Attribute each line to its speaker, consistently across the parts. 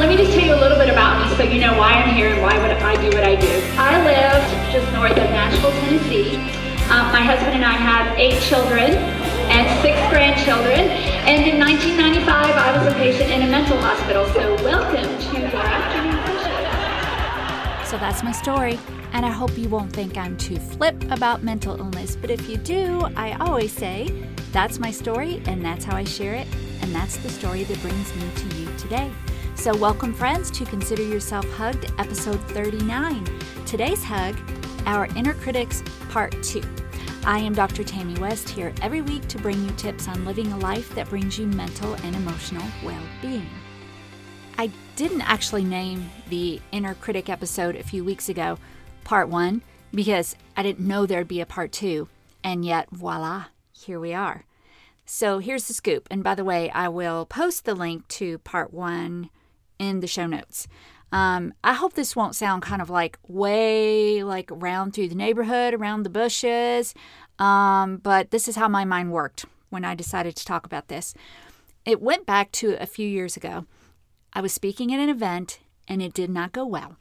Speaker 1: let me just tell you a little bit about me so you know why I'm here and why would I do what I do. I live just north of Nashville, Tennessee. Um, my husband and I have eight children and six grandchildren. And in 1995, I was a patient in a mental hospital. So welcome to your afternoon session.
Speaker 2: So that's my story. And I hope you won't think I'm too flip about mental illness. But if you do, I always say, that's my story and that's how I share it. And that's the story that brings me to you today. So, welcome, friends, to Consider Yourself Hugged, episode 39. Today's hug, Our Inner Critics, part 2. I am Dr. Tammy West here every week to bring you tips on living a life that brings you mental and emotional well being. I didn't actually name the Inner Critic episode a few weeks ago part 1 because I didn't know there'd be a part 2, and yet voila, here we are. So here's the scoop. And by the way, I will post the link to part 1 in the show notes. Um, I hope this won't sound kind of like way like round through the neighborhood, around the bushes, um, but this is how my mind worked when I decided to talk about this. It went back to a few years ago. I was speaking at an event and it did not go well.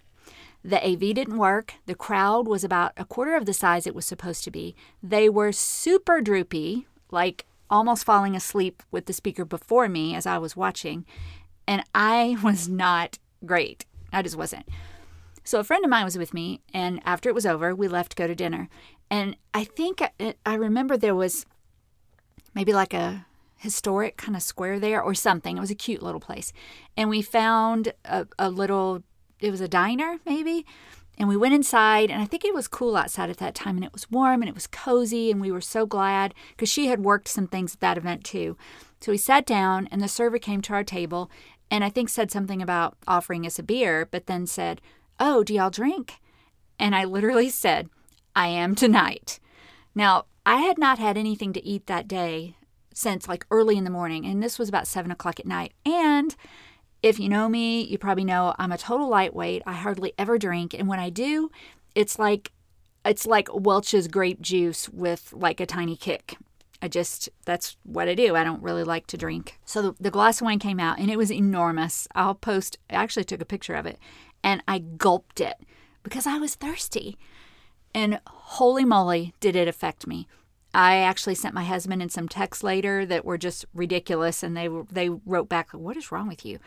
Speaker 2: The AV didn't work. The crowd was about a quarter of the size it was supposed to be. They were super droopy, like almost falling asleep with the speaker before me as I was watching. And I was not great. I just wasn't. So a friend of mine was with me, and after it was over, we left to go to dinner. And I think I, I remember there was maybe like a historic kind of square there or something. It was a cute little place. And we found a, a little, it was a diner maybe. And we went inside, and I think it was cool outside at that time, and it was warm and it was cozy, and we were so glad because she had worked some things at that event too. So we sat down, and the server came to our table, and I think said something about offering us a beer, but then said, Oh, do y'all drink? And I literally said, I am tonight. Now, I had not had anything to eat that day since like early in the morning, and this was about seven o'clock at night. And if you know me, you probably know I'm a total lightweight. I hardly ever drink, and when I do, it's like it's like Welch's grape juice with like a tiny kick. I just that's what I do. I don't really like to drink. So the, the glass of wine came out and it was enormous. I'll post I actually took a picture of it and I gulped it because I was thirsty. And holy moly, did it affect me. I actually sent my husband in some texts later that were just ridiculous, and they they wrote back, "What is wrong with you?"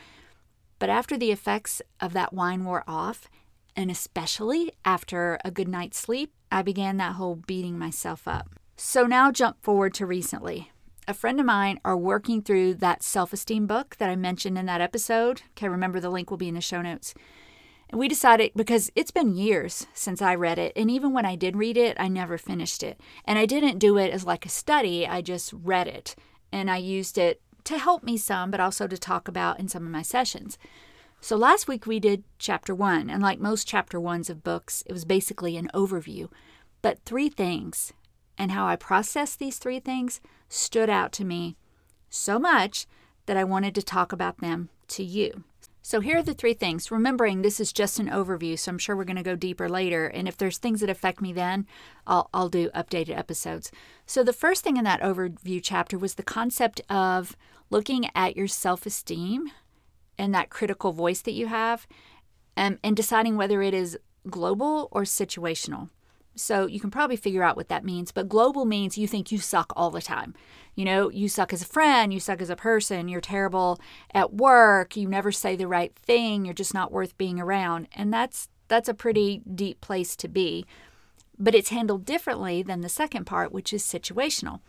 Speaker 2: But after the effects of that wine wore off, and especially after a good night's sleep, I began that whole beating myself up. So now jump forward to recently. A friend of mine are working through that self-esteem book that I mentioned in that episode. Okay, remember the link will be in the show notes. And we decided because it's been years since I read it. And even when I did read it, I never finished it. And I didn't do it as like a study, I just read it. And I used it to help me some, but also to talk about in some of my sessions. So last week we did chapter one. And like most chapter ones of books, it was basically an overview. But three things and how I processed these three things stood out to me so much that I wanted to talk about them to you. So, here are the three things. Remembering this is just an overview, so I'm sure we're going to go deeper later. And if there's things that affect me then, I'll, I'll do updated episodes. So, the first thing in that overview chapter was the concept of looking at your self esteem and that critical voice that you have um, and deciding whether it is global or situational. So you can probably figure out what that means. But global means you think you suck all the time. You know, you suck as a friend, you suck as a person, you're terrible at work, you never say the right thing, you're just not worth being around. And that's that's a pretty deep place to be. But it's handled differently than the second part, which is situational.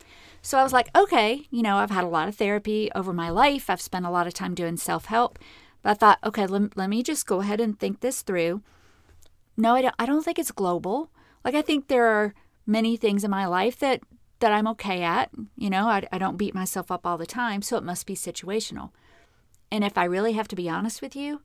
Speaker 2: So I was like, okay, you know, I've had a lot of therapy over my life. I've spent a lot of time doing self help. But I thought, okay, let, let me just go ahead and think this through. No, I don't, I don't think it's global. Like I think there are many things in my life that that I'm okay at. You know, I, I don't beat myself up all the time, so it must be situational. And if I really have to be honest with you,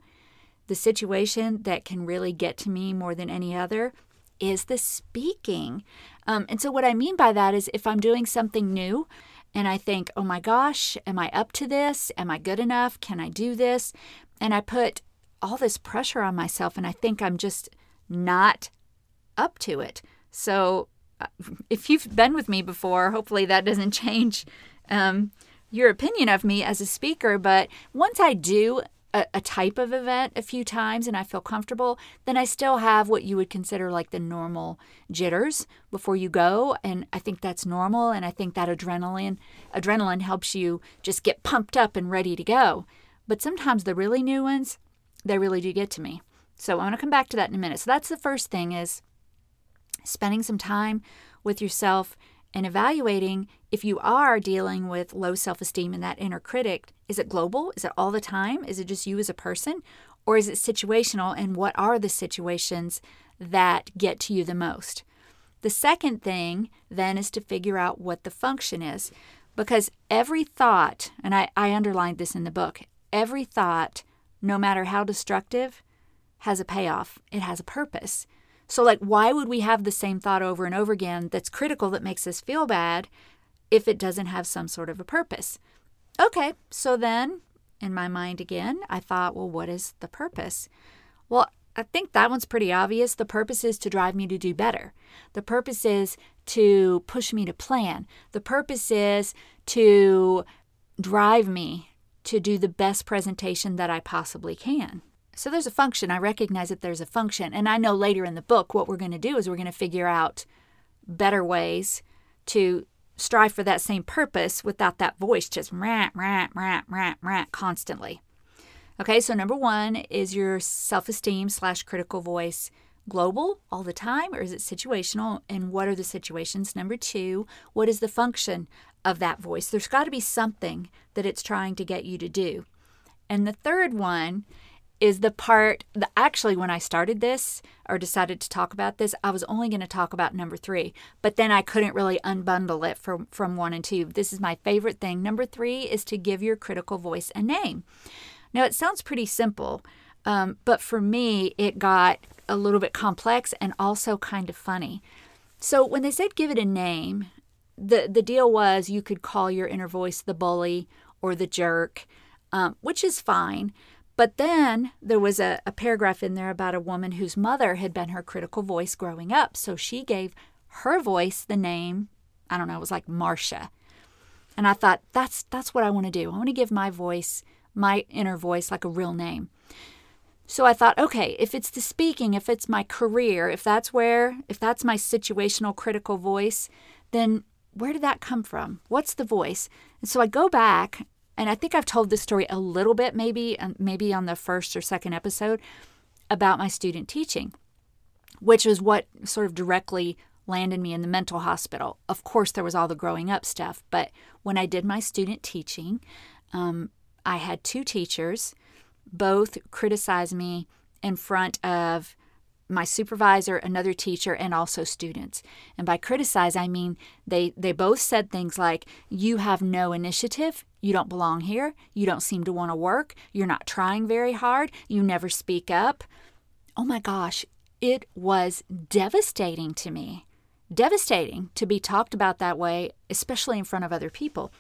Speaker 2: the situation that can really get to me more than any other is the speaking. Um, and so, what I mean by that is if I'm doing something new and I think, oh my gosh, am I up to this? Am I good enough? Can I do this? And I put all this pressure on myself and I think I'm just not up to it. So, uh, if you've been with me before, hopefully that doesn't change um, your opinion of me as a speaker. But once I do a, a, type of event a few times and I feel comfortable, then I still have what you would consider like the normal jitters before you go. And I think that's normal. And I think that adrenaline adrenaline helps you just get pumped up and ready to go. But sometimes the really new ones, they really do get to me. So I'm going to come back to that in a minute. So that's the first thing is spending some time with yourself and evaluating if you are dealing with low self esteem and that inner critic. Is it global? Is it all the time? Is it just you as a person? Or is it situational? And what are the situations that get to you the most? The second thing then is to figure out what the function is. Because every thought, and I, I underlined this in the book, every thought, no matter how destructive, has a payoff. It has a purpose. So, like, why would we have the same thought over and over again that's critical that makes us feel bad if it doesn't have some sort of a purpose? Okay, so then in my mind again, I thought, well, what is the purpose? Well, I think that one's pretty obvious. The purpose is to drive me to do better. The purpose is to push me to plan. The purpose is to drive me to do the best presentation that I possibly can. So there's a function. I recognize that there's a function. And I know later in the book what we're going to do is we're going to figure out better ways to strive for that same purpose without that voice just rant, rant, rant, rant, rant constantly. Okay, so number one is your self esteem slash critical voice global all the time or is it situational? And what are the situations? Number two, what is the function of that voice? There's got to be something that it's trying to get you to do. And the third one is the part that actually when I started this or decided to talk about this, I was only going to talk about number three, but then I couldn't really unbundle it from, from one and two. This is my favorite thing. Number three is to give your critical voice a name. Now, it sounds pretty simple, um, but for me, it got a little bit complex and also kind of funny. So when they said give it a name, the, the deal was you could call your inner voice the bully or the jerk, um, which is fine. But then there was a, a paragraph in there about a woman whose mother had been her critical voice growing up. So she gave her voice the name, I don't know, it was like Marcia. And I thought, that's that's what I want to do. I want to give my voice, my inner voice, like a real name. So I thought, okay, if it's the speaking, if it's my career, if that's where, if that's my situational critical voice, then where did that come from? What's the voice? And so I go back and I think I've told this story a little bit, maybe um, maybe on the first or second episode about my student teaching, which was what sort of directly landed me in the mental hospital. Of course, there was all the growing up stuff, but when I did my student teaching, um, I had two teachers, both criticize me in front of my supervisor, another teacher, and also students. And by criticize, I mean they, they both said things like, You have no initiative. You don't belong here. You don't seem to want to work. You're not trying very hard. You never speak up. Oh my gosh, it was devastating to me. Devastating to be talked about that way, especially in front of other people.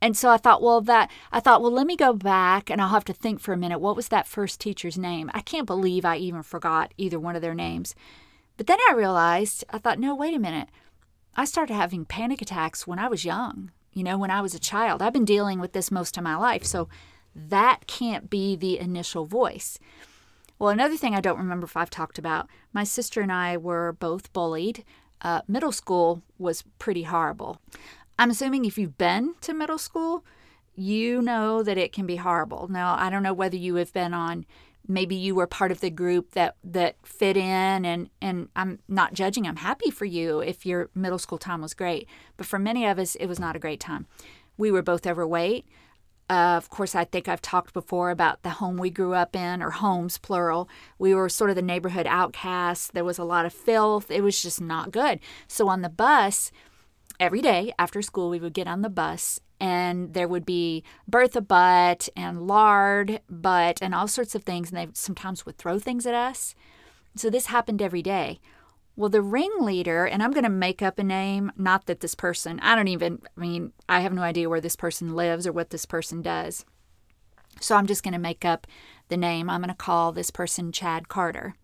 Speaker 2: And so I thought, well, that I thought, well, let me go back and I'll have to think for a minute. What was that first teacher's name? I can't believe I even forgot either one of their names. But then I realized, I thought, no, wait a minute. I started having panic attacks when I was young, you know, when I was a child. I've been dealing with this most of my life. So that can't be the initial voice. Well, another thing I don't remember if I've talked about my sister and I were both bullied. Uh, middle school was pretty horrible. I'm assuming if you've been to middle school, you know that it can be horrible. Now, I don't know whether you have been on maybe you were part of the group that that fit in and and I'm not judging. I'm happy for you if your middle school time was great, but for many of us it was not a great time. We were both overweight. Uh, of course, I think I've talked before about the home we grew up in, or homes plural. We were sort of the neighborhood outcasts. There was a lot of filth. It was just not good. So on the bus, every day after school, we would get on the bus and there would be Bertha butt and lard butt and all sorts of things. And they sometimes would throw things at us. So this happened every day. Well, the ringleader, and I'm going to make up a name, not that this person, I don't even, I mean, I have no idea where this person lives or what this person does. So I'm just going to make up the name. I'm going to call this person Chad Carter.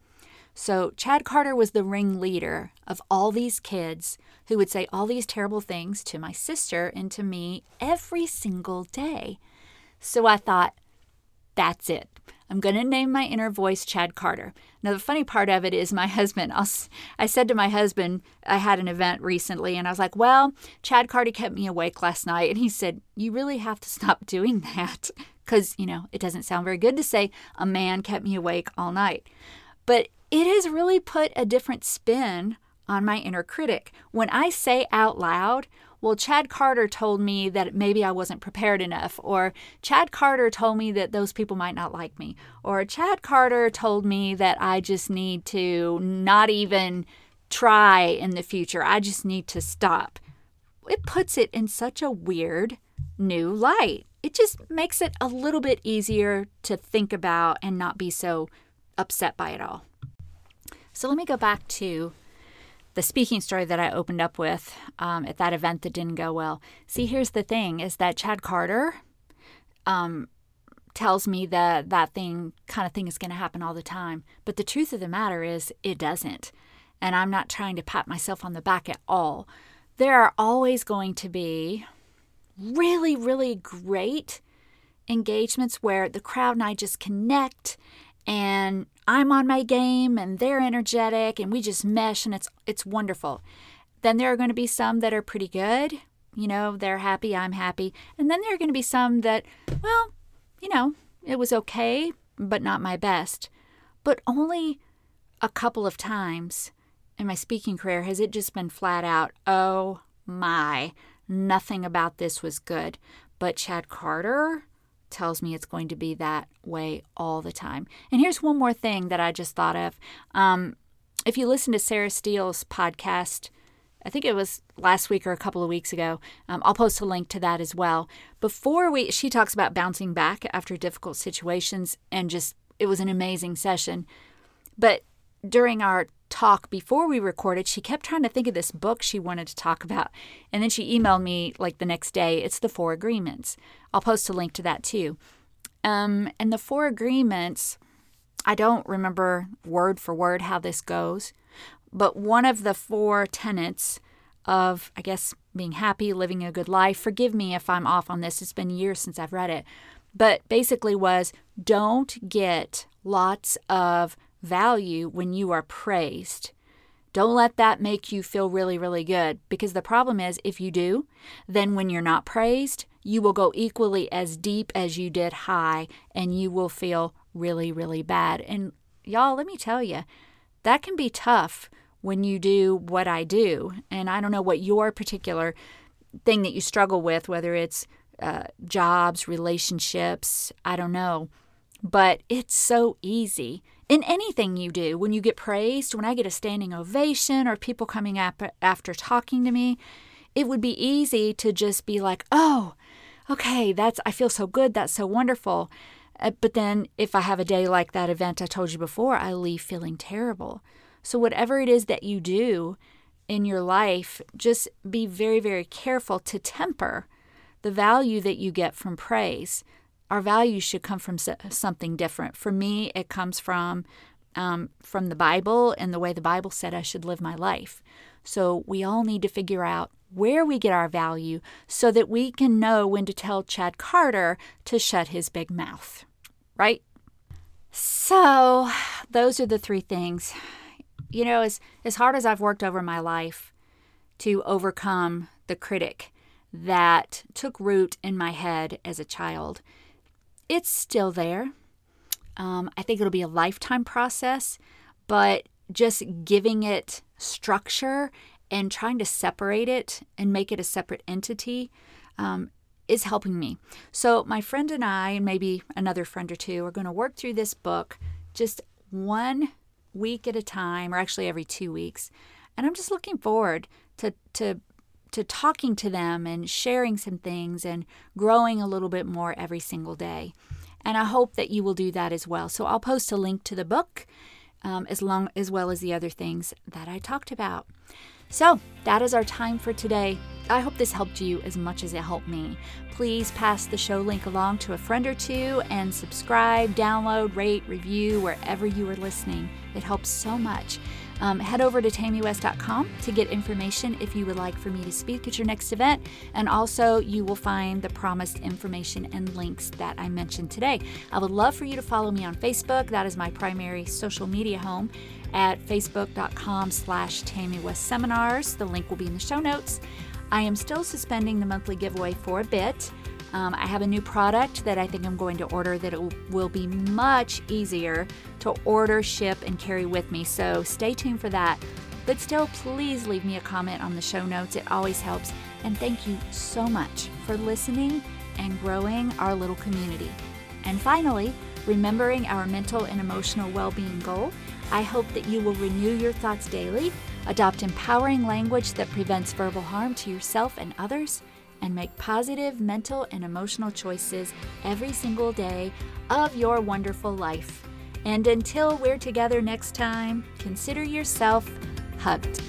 Speaker 2: So, Chad Carter was the ringleader of all these kids who would say all these terrible things to my sister and to me every single day. So I thought, That's it. I'm going to name my inner voice Chad Carter. Now, the funny part of it is my husband. I'll, i said to my husband, I had an event recently, and I was like, Well, Chad Carter kept me awake last night. And he said, You really have to stop doing that. Because, you know, it doesn't sound very good to say a man kept me awake all night. But it has really put a different spin on my inner critic. When I say out loud, well, Chad Carter told me that maybe I wasn't prepared enough, or Chad Carter told me that those people might not like me, or Chad Carter told me that I just need to not even try in the future. I just need to stop. It puts it in such a weird new light. It just makes it a little bit easier to think about and not be so upset by it all. So let me go back to the speaking story that I opened up with um, at that event that didn't go well. See, here's the thing: is that Chad Carter um, tells me that that thing kind of thing is going to happen all the time, but the truth of the matter is it doesn't. And I'm not trying to pat myself on the back at all. There are always going to be really, really great engagements where the crowd and I just connect and I'm on my game and they're energetic and we just mesh and it's it's wonderful. Then there are going to be some that are pretty good. You know, they're happy, I'm happy. And then there are going to be some that, well, you know, it was okay, but not my best. But only a couple of times in my speaking career has it just been flat out, oh my, nothing about this was good. But Chad Carter, tells me it's going to be that way all the time. And here's one more thing that I just thought of. Um, if you listen to Sarah Steele's podcast, I think it was last week or a couple of weeks ago. Um, I'll post a link to that as well. Before we, she talks about bouncing back after difficult situations, and just it was an amazing session. But during our talk before we recorded, she kept trying to think of this book she wanted to talk about. And then she emailed me like the next day. It's The Four Agreements. I'll post a link to that too. Um, and the Four Agreements, I don't remember word for word how this goes, but one of the four tenets of, I guess, being happy, living a good life, forgive me if I'm off on this, it's been years since I've read it, but basically was don't get lots of value when you are praised. Don't let that make you feel really, really good because the problem is if you do, then when you're not praised, you will go equally as deep as you did high and you will feel really, really bad. And y'all, let me tell you, that can be tough when you do what I do. And I don't know what your particular thing that you struggle with, whether it's uh, jobs, relationships, I don't know. But it's so easy in anything you do. When you get praised, when I get a standing ovation or people coming up after talking to me, it would be easy to just be like, oh, okay, that's, I feel so good. That's so wonderful. Uh, but then if I have a day like that event I told you before, I leave feeling terrible. So, whatever it is that you do in your life, just be very, very careful to temper the value that you get from praise our values should come from something different. For me, it comes from um, from the Bible and the way the Bible said I should live my life. So we all need to figure out where we get our value so that we can know when to tell Chad Carter to shut his big mouth. Right? So those are the three things. You know, as, as hard as I've worked over my life to overcome the critic that took root in my head as a child, it's still there. Um, I think it'll be a lifetime process, but just giving it structure and trying to separate it and make it a separate entity um, is helping me. So, my friend and I, and maybe another friend or two, are going to work through this book just one week at a time, or actually every two weeks. And I'm just looking forward to, to to talking to them and sharing some things and growing a little bit more every single day. And I hope that you will do that as well. So I'll post a link to the book um, as long as well as the other things that I talked about. So that is our time for today. I hope this helped you as much as it helped me. Please pass the show link along to a friend or two and subscribe, download, rate, review wherever you are listening. It helps so much. Um, head over to tammywest.com to get information if you would like for me to speak at your next event. And also, you will find the promised information and links that I mentioned today. I would love for you to follow me on Facebook. That is my primary social media home at facebook.com slash Tammy West Seminars. The link will be in the show notes. I am still suspending the monthly giveaway for a bit. Um, I have a new product that I think I'm going to order that it will be much easier to order, ship, and carry with me. So stay tuned for that. But still, please leave me a comment on the show notes. It always helps. And thank you so much for listening and growing our little community. And finally, remembering our mental and emotional well being goal, I hope that you will renew your thoughts daily, adopt empowering language that prevents verbal harm to yourself and others and make positive mental and emotional choices every single day of your wonderful life. And until we're together next time, consider yourself hugged.